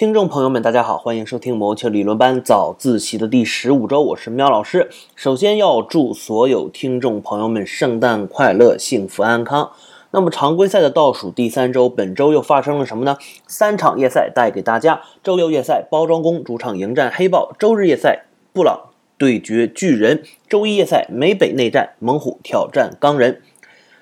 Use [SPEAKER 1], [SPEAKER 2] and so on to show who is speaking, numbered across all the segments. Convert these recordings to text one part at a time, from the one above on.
[SPEAKER 1] 听众朋友们，大家好，欢迎收听魔球理论班早自习的第十五周，我是喵老师。首先要祝所有听众朋友们圣诞快乐，幸福安康。那么常规赛的倒数第三周，本周又发生了什么呢？三场夜赛带给大家：周六夜赛，包装工主场迎战黑豹；周日夜赛，布朗对决巨人；周一夜赛，美北内战，猛虎挑战钢人。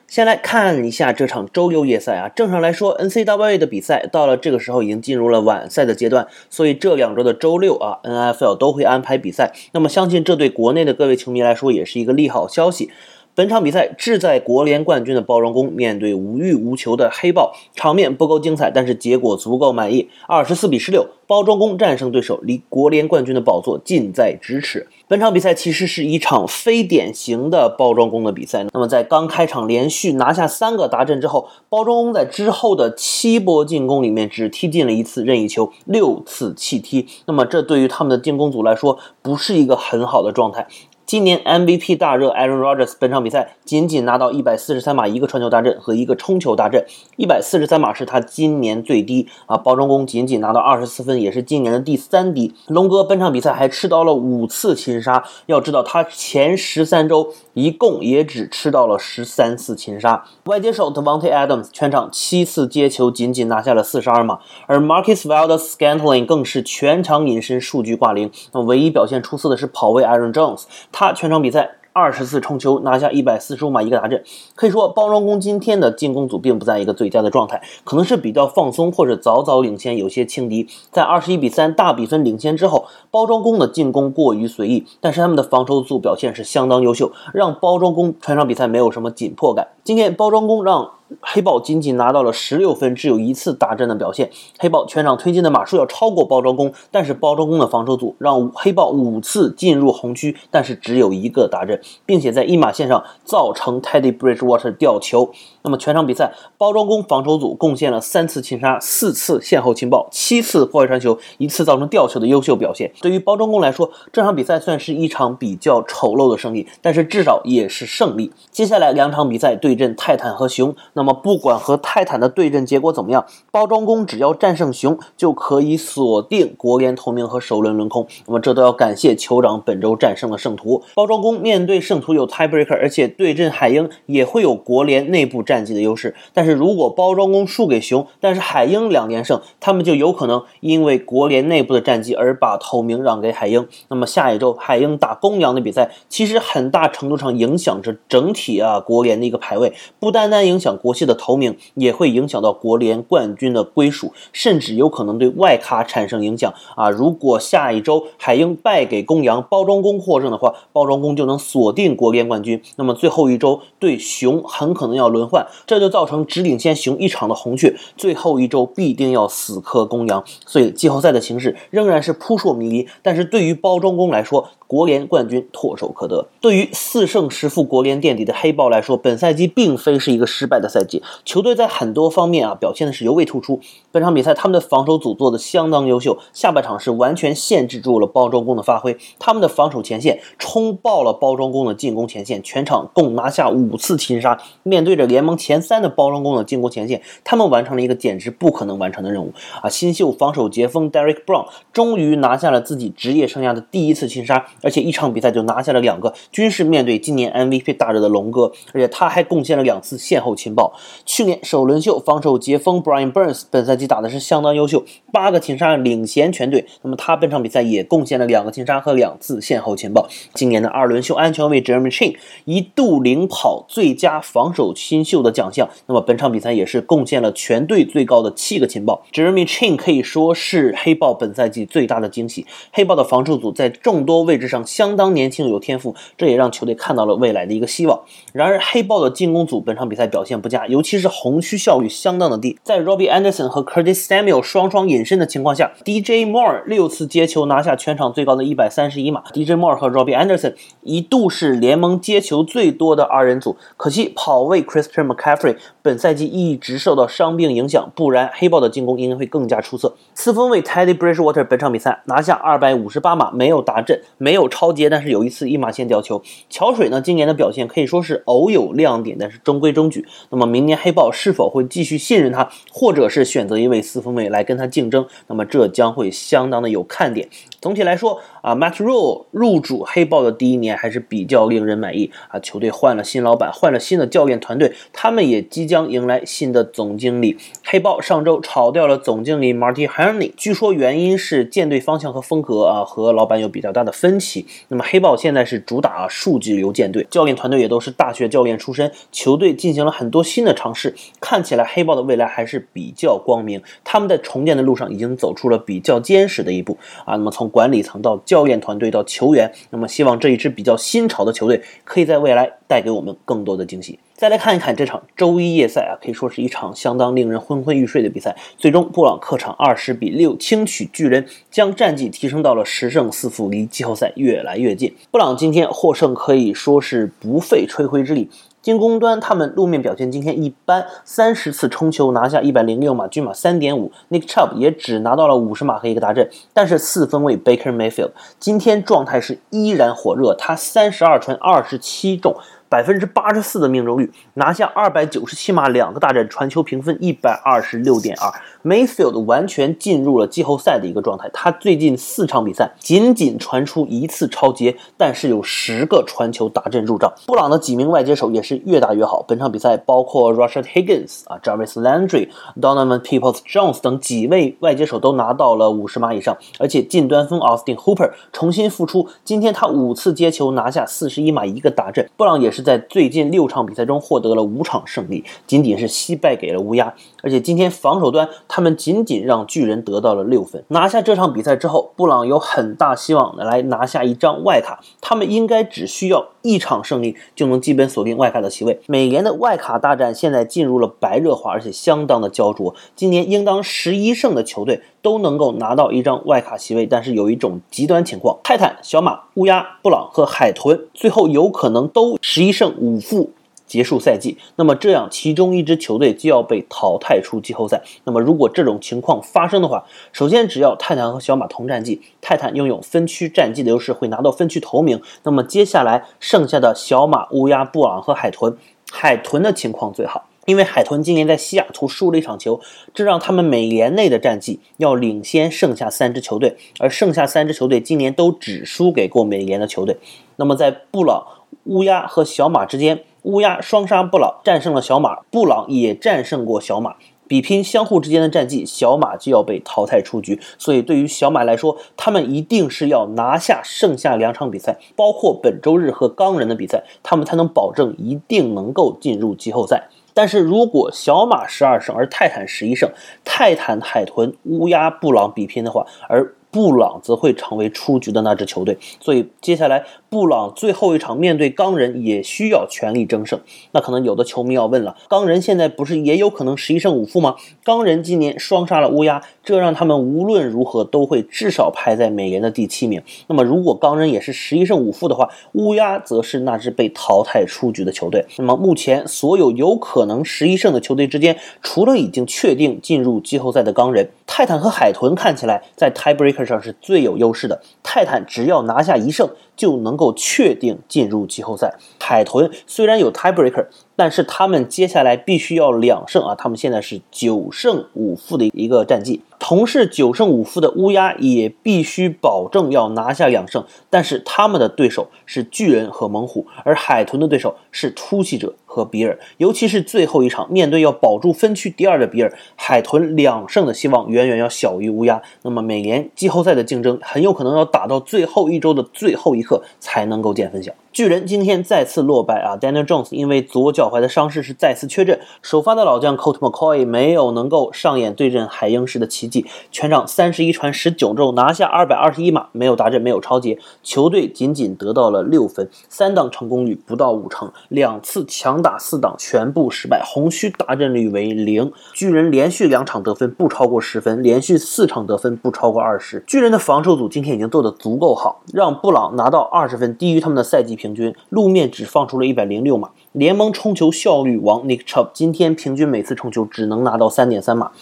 [SPEAKER 1] 先来看一下这场周六夜赛啊。正常来说，N C W A 的比赛到了这个时候已经进入了晚赛的阶段，所以这两周的周六啊，NFL 都会安排比赛。那么，相信这对国内的各位球迷来说也是一个利好消息。本场比赛志在国联冠军的包装工面对无欲无求的黑豹，场面不够精彩，但是结果足够满意。二十四比十六，包装工战胜对手，离国联冠军的宝座近在咫尺。本场比赛其实是一场非典型的包装工的比赛。那么在刚开场连续拿下三个达阵之后，包装工在之后的七波进攻里面只踢进了一次任意球，六次弃踢。那么这对于他们的进攻组来说不是一个很好的状态。今年 MVP 大热 Aaron Rodgers 本场比赛仅仅拿到一百四十三码一个传球大阵和一个冲球大阵，一百四十三码是他今年最低啊。包装工仅仅拿到二十四分，也是今年的第三低。龙哥本场比赛还吃到了五次擒杀，要知道他前十三周一共也只吃到了十三次擒杀。外接手 Devontae Adams 全场七次接球，仅仅拿下了四十二码，而 Marcus Valdes-Scantling 更是全场隐身数据挂零。那唯一表现出色的是跑位 Aaron Jones。他全场比赛二十次冲球，拿下一百四十五码一个达阵。可以说，包装工今天的进攻组并不在一个最佳的状态，可能是比较放松或者早早领先，有些轻敌。在二十一比三大比分领先之后，包装工的进攻过于随意，但是他们的防守组表现是相当优秀，让包装工全场比赛没有什么紧迫感。今天包装工让。黑豹仅仅拿到了十六分，只有一次打阵的表现。黑豹全场推进的码数要超过包装工，但是包装工的防守组让黑豹五次进入红区，但是只有一个打阵，并且在一码线上造成 Teddy Bridgewater 掉球。那么全场比赛，包装工防守组贡献了三次擒杀、四次线后情报、七次破坏传球、一次造成吊球的优秀表现。对于包装工来说，这场比赛算是一场比较丑陋的胜利，但是至少也是胜利。接下来两场比赛对阵泰坦和熊。那么不管和泰坦的对阵结果怎么样，包装工只要战胜熊，就可以锁定国联头名和首轮轮空。那么这都要感谢酋长本周战胜了圣徒。包装工面对圣徒有 tiebreaker，而且对阵海鹰也会有国联内部战绩的优势。但是如果包装工输给熊，但是海鹰两连胜，他们就有可能因为国联内部的战绩而把头名让给海鹰。那么下一周海鹰打公羊的比赛，其实很大程度上影响着整体啊国联的一个排位，不单单影响国。国系的头名也会影响到国联冠军的归属，甚至有可能对外卡产生影响啊！如果下一周海鹰败给公羊，包装工获胜的话，包装工就能锁定国联冠军。那么最后一周对熊很可能要轮换，这就造成只领先熊一场的红雀，最后一周必定要死磕公羊。所以季后赛的形势仍然是扑朔迷离。但是对于包装工来说，国联冠军唾手可得。对于四胜十负国联垫底的黑豹来说，本赛季并非是一个失败的赛季。球队在很多方面啊表现的是尤为突出。本场比赛他们的防守组做的相当优秀，下半场是完全限制住了包装工的发挥。他们的防守前线冲爆了包装工的进攻前线，全场共拿下五次擒杀。面对着联盟前三的包装工的进攻前线，他们完成了一个简直不可能完成的任务啊！新秀防守截锋 Derek Brown 终于拿下了自己职业生涯的第一次擒杀。而且一场比赛就拿下了两个，均是面对今年 MVP 大热的龙哥，而且他还贡献了两次线后情报。去年首轮秀防守截锋 Brian Burns 本赛季打的是相当优秀，八个擒杀领衔全队。那么他本场比赛也贡献了两个擒杀和两次线后情报。今年的二轮秀安全卫 Jeremy Chin 一度领跑最佳防守新秀的奖项，那么本场比赛也是贡献了全队最高的七个情报。Jeremy Chin 可以说是黑豹本赛季最大的惊喜。黑豹的防守组在众多位置。上相当年轻有天赋，这也让球队看到了未来的一个希望。然而黑豹的进攻组本场比赛表现不佳，尤其是红区效率相当的低。在 Robbie Anderson 和 Curtis Samuel 双双隐身的情况下，DJ Moore 六次接球拿下全场最高的一百三十一码。DJ Moore 和 Robbie Anderson 一度是联盟接球最多的二人组，可惜跑位 Christian McCaffrey 本赛季一直受到伤病影响，不然黑豹的进攻应该会更加出色。四分卫 Teddy Bridgewater 本场比赛拿下二百五十八码，没有达阵，没有。超接，但是有一次一码线掉球。桥水呢，今年的表现可以说是偶有亮点，但是中规中矩。那么明年黑豹是否会继续信任他，或者是选择一位四分卫来跟他竞争？那么这将会相当的有看点。总体来说啊，Matt Rule 入主黑豹的第一年还是比较令人满意啊。球队换了新老板，换了新的教练团队，他们也即将迎来新的总经理。黑豹上周炒掉了总经理 Marty Herney，据说原因是舰队方向和风格啊和老板有比较大的分歧。那么黑豹现在是主打数据流舰队，教练团队也都是大学教练出身，球队进行了很多新的尝试，看起来黑豹的未来还是比较光明。他们在重建的路上已经走出了比较坚实的一步啊。那么从管理层到教练团队到球员，那么希望这一支比较新潮的球队可以在未来带给我们更多的惊喜。再来看一看这场周一夜赛啊，可以说是一场相当令人昏昏欲睡的比赛。最终，布朗客场二十比六轻取巨人，将战绩提升到了十胜四负，离季后赛越来越近。布朗今天获胜可以说是不费吹灰之力。进攻端，他们路面表现今天一般，三十次冲球拿下一百零六码，均码三点五。Nick Chubb 也只拿到了五十码和一个达阵，但是四分卫 Baker Mayfield 今天状态是依然火热，他三十二传二十七中。百分之八十四的命中率，拿下二百九十七码，两个大阵，传球评分一百二十六点二。Mayfield 完全进入了季后赛的一个状态，他最近四场比赛仅仅传出一次超节，但是有十个传球打阵入账。布朗的几名外接手也是越打越好。本场比赛包括 Rashad Higgins 啊，Jarvis Landry、Donovan Peoples-Jones 等几位外接手都拿到了五十码以上，而且近端锋 Austin Hooper 重新复出，今天他五次接球拿下四十一码一个打阵。布朗也是。在最近六场比赛中获得了五场胜利，仅仅是惜败给了乌鸦。而且今天防守端，他他们仅仅让巨人得到了六分。拿下这场比赛之后，布朗有很大希望的来拿下一张外卡。他们应该只需要一场胜利就能基本锁定外卡的席位。每年的外卡大战现在进入了白热化，而且相当的焦灼。今年应当十一胜的球队都能够拿到一张外卡席位，但是有一种极端情况：泰坦、小马、乌鸦、布朗和海豚最后有可能都十。一胜五负结束赛季，那么这样其中一支球队就要被淘汰出季后赛。那么如果这种情况发生的话，首先只要泰坦和小马同战绩，泰坦拥有分区战绩的优势，会拿到分区头名。那么接下来剩下的小马、乌鸦、布朗和海豚，海豚的情况最好，因为海豚今年在西雅图输了一场球，这让他们美联内的战绩要领先剩下三支球队，而剩下三支球队今年都只输给过美联的球队。那么在布朗。乌鸦和小马之间，乌鸦双杀布朗，战胜了小马，布朗也战胜过小马，比拼相互之间的战绩，小马就要被淘汰出局。所以对于小马来说，他们一定是要拿下剩下两场比赛，包括本周日和钢人的比赛，他们才能保证一定能够进入季后赛。但是如果小马十二胜，而泰坦十一胜，泰坦、海豚、乌鸦、布朗比拼的话，而布朗则会成为出局的那支球队，所以接下来布朗最后一场面对钢人也需要全力争胜。那可能有的球迷要问了：钢人现在不是也有可能十一胜五负吗？钢人今年双杀了乌鸦，这让他们无论如何都会至少排在美联的第七名。那么如果钢人也是十一胜五负的话，乌鸦则是那支被淘汰出局的球队。那么目前所有有可能十一胜的球队之间，除了已经确定进入季后赛的钢人，泰坦和海豚看起来在 tiebreaker。上是最有优势的。泰坦只要拿下一胜，就能够确定进入季后赛。海豚虽然有 tiebreaker。但是他们接下来必须要两胜啊！他们现在是九胜五负的一个战绩，同是九胜五负的乌鸦也必须保证要拿下两胜。但是他们的对手是巨人和猛虎，而海豚的对手是突袭者和比尔。尤其是最后一场，面对要保住分区第二的比尔，海豚两胜的希望远远要小于乌鸦。那么每年季后赛的竞争很有可能要打到最后一周的最后一刻才能够见分晓。巨人今天再次落败啊！Daniel Jones 因为左脚踝的伤势是再次缺阵，首发的老将 Colt McCoy 没有能够上演对阵海鹰时的奇迹，全场三十一传十九中拿下二百二十一码，没有达阵，没有超节，球队仅仅得到了六分，三档成功率不到五成，两次强打四档全部失败，红区达阵率为零。巨人连续两场得分不超过十分，连续四场得分不超过二十。巨人的防守组今天已经做得足够好，让布朗拿到二十分，低于他们的赛季。平均路面只放出了一百零六码。联盟冲球效率王 Nick Chubb 今天平均每次冲球只能拿到三点三码。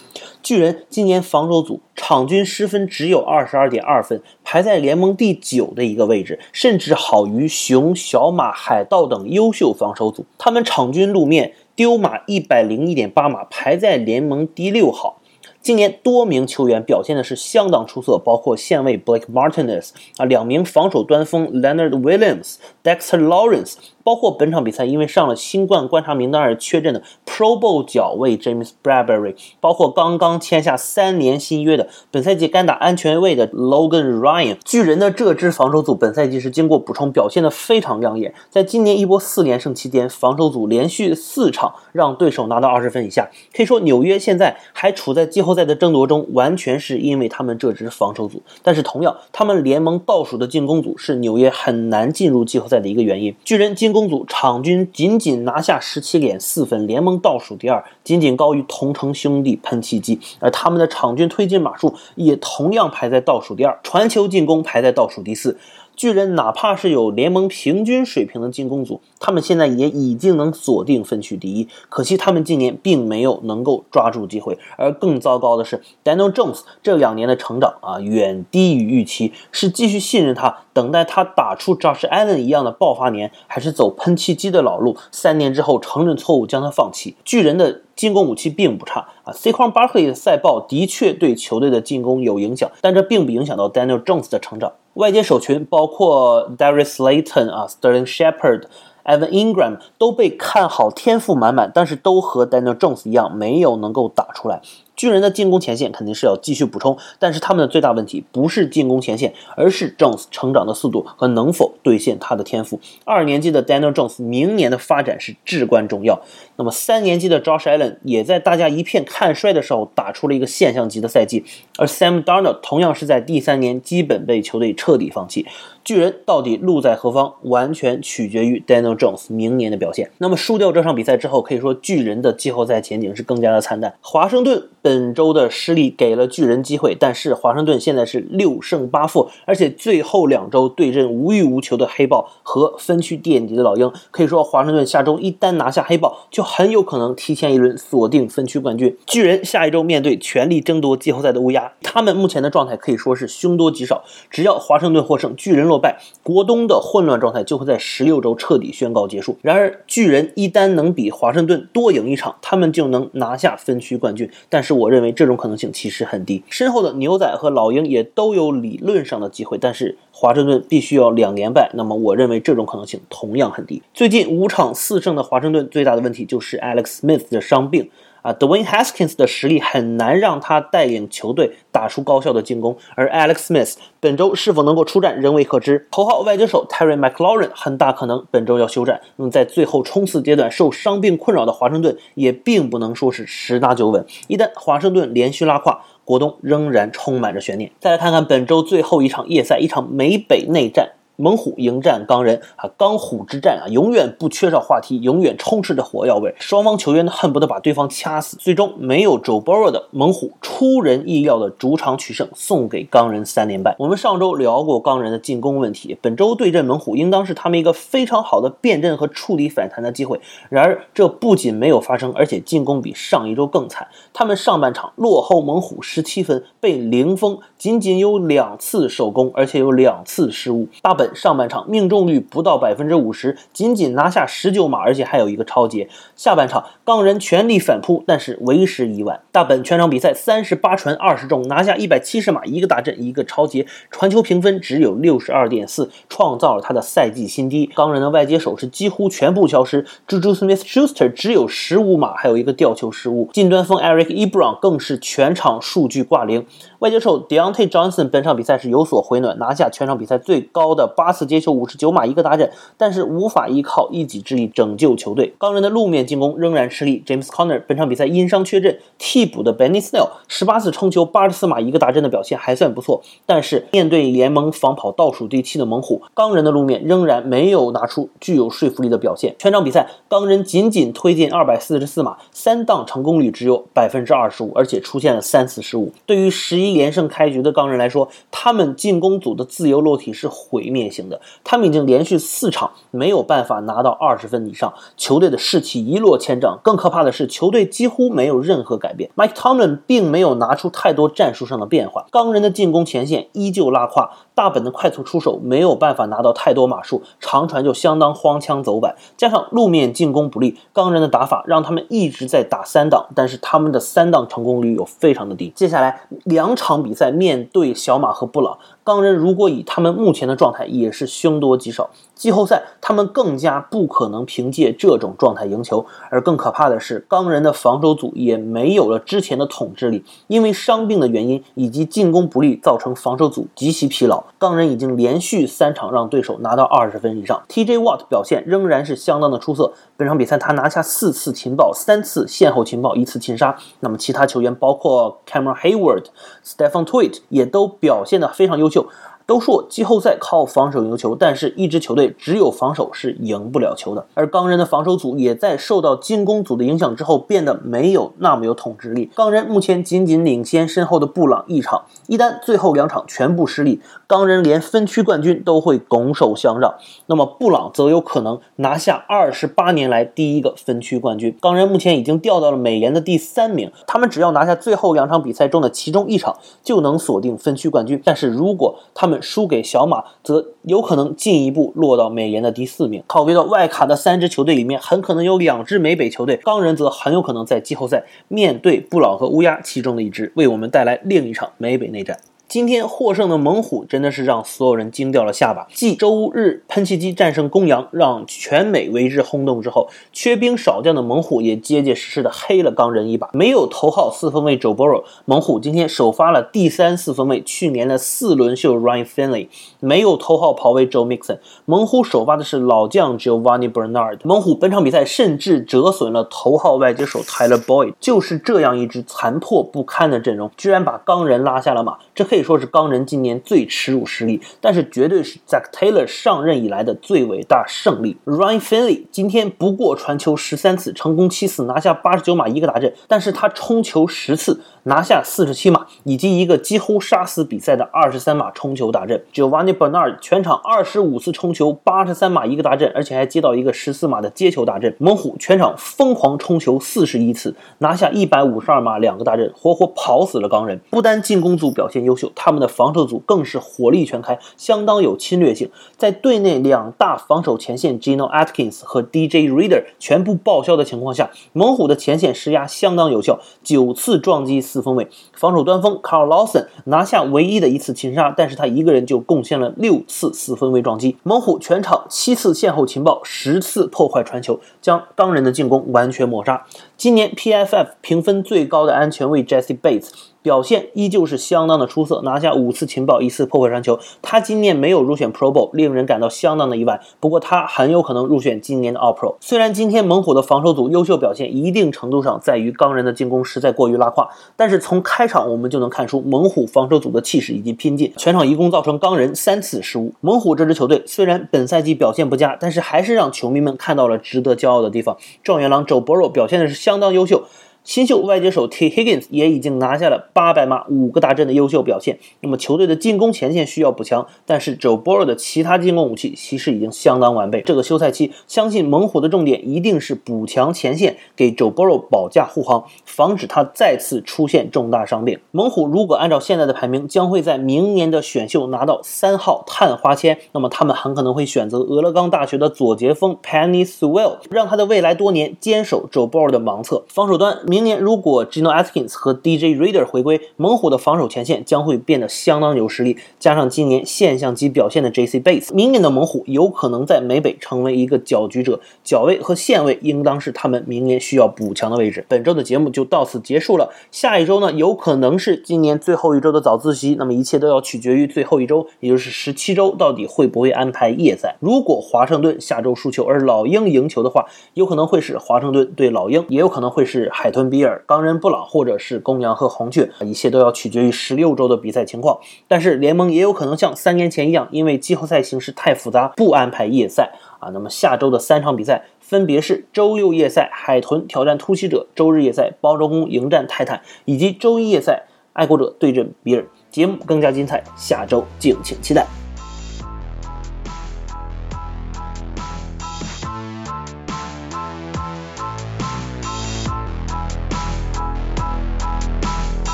[SPEAKER 1] 巨人今年防守组场均失分只有二十二点二分，排在联盟第九的一个位置，甚至好于熊、小马、海盗等优秀防守组。他们场均路面丢码一百零一点八码，排在联盟第六好。今年多名球员表现的是相当出色，包括线位 Blake Martinez 啊，两名防守端锋 Leonard Williams、Dexter Lawrence。包括本场比赛因为上了新冠观察名单而缺阵的 Pro Bowl 脚卫 James Bradbury，包括刚刚签下三年新约的本赛季干打安全卫的 Logan Ryan。巨人的这支防守组本赛季是经过补充，表现的非常亮眼。在今年一波四连胜期间，防守组连续四场让对手拿到二十分以下，可以说纽约现在还处在季后赛的争夺中，完全是因为他们这支防守组。但是同样，他们联盟倒数的进攻组是纽约很难进入季后赛的一个原因。巨人进攻组场均仅仅拿下十七点四分，联盟倒数第二，仅仅高于同城兄弟喷气机。而他们的场均推进码数也同样排在倒数第二，传球进攻排在倒数第四。巨人哪怕是有联盟平均水平的进攻组，他们现在也已经能锁定分区第一。可惜他们今年并没有能够抓住机会。而更糟糕的是，Daniel Jones 这两年的成长啊，远低于预期。是继续信任他，等待他打出 Josh Allen 一样的爆发年，还是走喷气机的老路？三年之后承认错误，将他放弃？巨人的。进攻武器并不差啊，Saquon Barkley 的赛报的确对球队的进攻有影响，但这并不影响到 Daniel Jones 的成长。外接手群包括 Darius Slayton 啊，Sterling Shepard。Evan Ingram 都被看好天赋满满，但是都和 Daniel Jones 一样，没有能够打出来。巨人的进攻前线肯定是要继续补充，但是他们的最大问题不是进攻前线，而是 Jones 成长的速度和能否兑现他的天赋。二年级的 Daniel Jones 明年的发展是至关重要。那么三年级的 Josh Allen 也在大家一片看衰的时候打出了一个现象级的赛季，而 Sam Darnold 同样是在第三年基本被球队彻底放弃。巨人到底路在何方，完全取决于 Daniel Jones 明年的表现。那么输掉这场比赛之后，可以说巨人的季后赛前景是更加的惨淡。华盛顿本周的失利给了巨人机会，但是华盛顿现在是六胜八负，而且最后两周对阵无欲无求的黑豹和分区垫底的老鹰，可以说华盛顿下周一旦拿下黑豹，就很有可能提前一轮锁定分区冠军。巨人下一周面对全力争夺季后赛的乌鸦，他们目前的状态可以说是凶多吉少。只要华盛顿获胜，巨人落。败，国东的混乱状态就会在十六周彻底宣告结束。然而，巨人一旦能比华盛顿多赢一场，他们就能拿下分区冠军。但是，我认为这种可能性其实很低。身后的牛仔和老鹰也都有理论上的机会，但是华盛顿必须要两连败。那么，我认为这种可能性同样很低。最近五场四胜的华盛顿最大的问题就是 Alex Smith 的伤病。啊，Dwayne Haskins 的实力很难让他带领球队打出高效的进攻，而 Alex Smith 本周是否能够出战仍未可知。头号外接手 Terry McLaurin 很大可能本周要休战。那么在最后冲刺阶段受伤病困扰的华盛顿也并不能说是十拿九稳。一旦华盛顿连续拉胯，国东仍然充满着悬念。再来看看本周最后一场夜赛，一场美北内战。猛虎迎战钢人啊，钢虎之战啊，永远不缺少话题，永远充斥着火药味。双方球员恨不得把对方掐死。最终没有 Joe Burrow 的猛虎出人意料的主场取胜，送给钢人三连败。我们上周聊过钢人的进攻问题，本周对阵猛虎应当是他们一个非常好的变阵和处理反弹的机会。然而这不仅没有发生，而且进攻比上一周更惨。他们上半场落后猛虎十七分，被零封，仅仅有两次首攻，而且有两次失误。大本。上半场命中率不到百分之五十，仅仅拿下十九码，而且还有一个超节。下半场钢人全力反扑，但是为时已晚。大本全场比赛三十八传二十中，拿下一百七十码，一个大阵，一个超节，传球评分只有六十二点四，创造了他的赛季新低。钢人的外接手是几乎全部消失，Juju Smith-Schuster 只有十五码，还有一个吊球失误。近端锋 Eric Ebron 更是全场数据挂零。外接手 Deontay Johnson 本场比赛是有所回暖，拿下全场比赛最高的八次接球，五十九码一个达阵，但是无法依靠一己之力拯救球队。钢人的路面进攻仍然吃力，James Conner 本场比赛因伤缺阵，替补的 Benny Snell 十八次冲球，八十四码一个达阵的表现还算不错，但是面对联盟防跑倒数第七的猛虎，钢人的路面仍然没有拿出具有说服力的表现。全场比赛，钢人仅仅推进二百四十四码，三档成功率只有百分之二十五，而且出现了三次失误。对于十一。一连胜开局的钢人来说，他们进攻组的自由落体是毁灭类型的。他们已经连续四场没有办法拿到二十分以上，球队的士气一落千丈。更可怕的是，球队几乎没有任何改变。Mike Tomlin 并没有拿出太多战术上的变化，钢人的进攻前线依旧拉胯。大本的快速出手没有办法拿到太多码数，长传就相当荒腔走板，加上路面进攻不利，钢人的打法让他们一直在打三档，但是他们的三档成功率又非常的低。接下来两场比赛面对小马和布朗。钢人如果以他们目前的状态，也是凶多吉少。季后赛他们更加不可能凭借这种状态赢球。而更可怕的是，钢人的防守组也没有了之前的统治力，因为伤病的原因以及进攻不利，造成防守组极其疲劳。钢人已经连续三场让对手拿到二十分以上。TJ Watt 表现仍然是相当的出色。本场比赛他拿下四次情报，三次线后情报，一次擒杀。那么其他球员包括 Cameron Hayward、Stephen Tweet 也都表现得非常优秀。都说季后赛靠防守赢球，但是一支球队只有防守是赢不了球的。而钢人的防守组也在受到进攻组的影响之后，变得没有那么有统治力。钢人目前仅仅领先身后的布朗一场，一旦最后两场全部失利，钢人连分区冠军都会拱手相让。那么布朗则有可能拿下二十八年来第一个分区冠军。钢人目前已经掉到了美联的第三名，他们只要拿下最后两场比赛中的其中一场，就能锁定分区冠军。但是如果他们输给小马，则有可能进一步落到美联的第四名。考虑到外卡的三支球队里面，很可能有两支美北球队，钢人则很有可能在季后赛面对布朗和乌鸦其中的一支，为我们带来另一场美北内战。今天获胜的猛虎真的是让所有人惊掉了下巴。继周日喷气机战胜公羊，让全美为之轰动之后，缺兵少将的猛虎也结结实实的黑了钢人一把。没有头号四分卫 Joe Burrow，猛虎今天首发了第三四分卫去年的四轮秀 Ryan Finley。没有头号跑位 Joe Mixon，猛虎首发的是老将 Giovanni Bernard。猛虎本场比赛甚至折损了头号外接手 Tyler Boyd。就是这样一支残破不堪的阵容，居然把钢人拉下了马，这可以。可以说是钢人今年最耻辱失利，但是绝对是 Zack Taylor 上任以来的最伟大胜利。Ryan Finley 今天不过传球十三次，成功七次，拿下八十九码一个大阵，但是他冲球十次。拿下四十七码，以及一个几乎杀死比赛的二十三码冲球大阵。Giovanni Bernard 全场二十五次冲球，八十三码一个大阵，而且还接到一个十四码的接球大阵。猛虎全场疯狂冲球四十一次，拿下一百五十二码两个大阵，活活跑死了钢人。不单进攻组表现优秀，他们的防守组更是火力全开，相当有侵略性。在队内两大防守前线 Gino Atkins 和 DJ Reader 全部报销的情况下，猛虎的前线施压相当有效，九次撞击。四分卫防守端锋 Carl Lawson 拿下唯一的一次擒杀，但是他一个人就贡献了六次四分卫撞击。猛虎全场七次线后情报，十次破坏传球，将钢人的进攻完全抹杀。今年 PFF 评分最高的安全卫 Jesse Bates。表现依旧是相当的出色，拿下五次情报，一次破坏传球。他今年没有入选 Pro Bowl，令人感到相当的意外。不过他很有可能入选今年的 All Pro。虽然今天猛虎的防守组优秀表现，一定程度上在于钢人的进攻实在过于拉胯，但是从开场我们就能看出猛虎防守组的气势以及拼劲。全场一共造成钢人三次失误。猛虎这支球队虽然本赛季表现不佳，但是还是让球迷们看到了值得骄傲的地方。状元郎 Joe Burrow 表现的是相当优秀。新秀外接手 T Higgins 也已经拿下了八百码五个大阵的优秀表现。那么球队的进攻前线需要补强，但是 Joe Burrow 的其他进攻武器其实已经相当完备。这个休赛期，相信猛虎的重点一定是补强前线，给 Joe Burrow 保驾护航，防止他再次出现重大伤病。猛虎如果按照现在的排名，将会在明年的选秀拿到三号探花签，那么他们很可能会选择俄勒冈大学的左截锋 Penny Swell，让他的未来多年坚守 Joe Burrow 的盲测。防守端。明年如果 Gino Atkins 和 DJ Reader 回归，猛虎的防守前线将会变得相当有实力。加上今年现象级表现的 JC Bates，明年的猛虎有可能在美北成为一个搅局者。角位和线位应当是他们明年需要补强的位置。本周的节目就到此结束了。下一周呢，有可能是今年最后一周的早自习，那么一切都要取决于最后一周，也就是十七周到底会不会安排夜赛。如果华盛顿下周输球，而老鹰赢球的话，有可能会是华盛顿对老鹰，也有可能会是海豚比尔。钢人布朗，或者是公羊和红雀，一切都要取决于十六周的比赛情况。但是联盟也有可能像三年前一样，因为季后赛形势太复杂，不安排夜赛啊。那么下周的三场比赛分别是周六夜赛海豚挑战突袭者，周日夜赛包装工迎战泰坦，以及周一夜赛爱国者对阵比尔。节目更加精彩，下周敬请期待。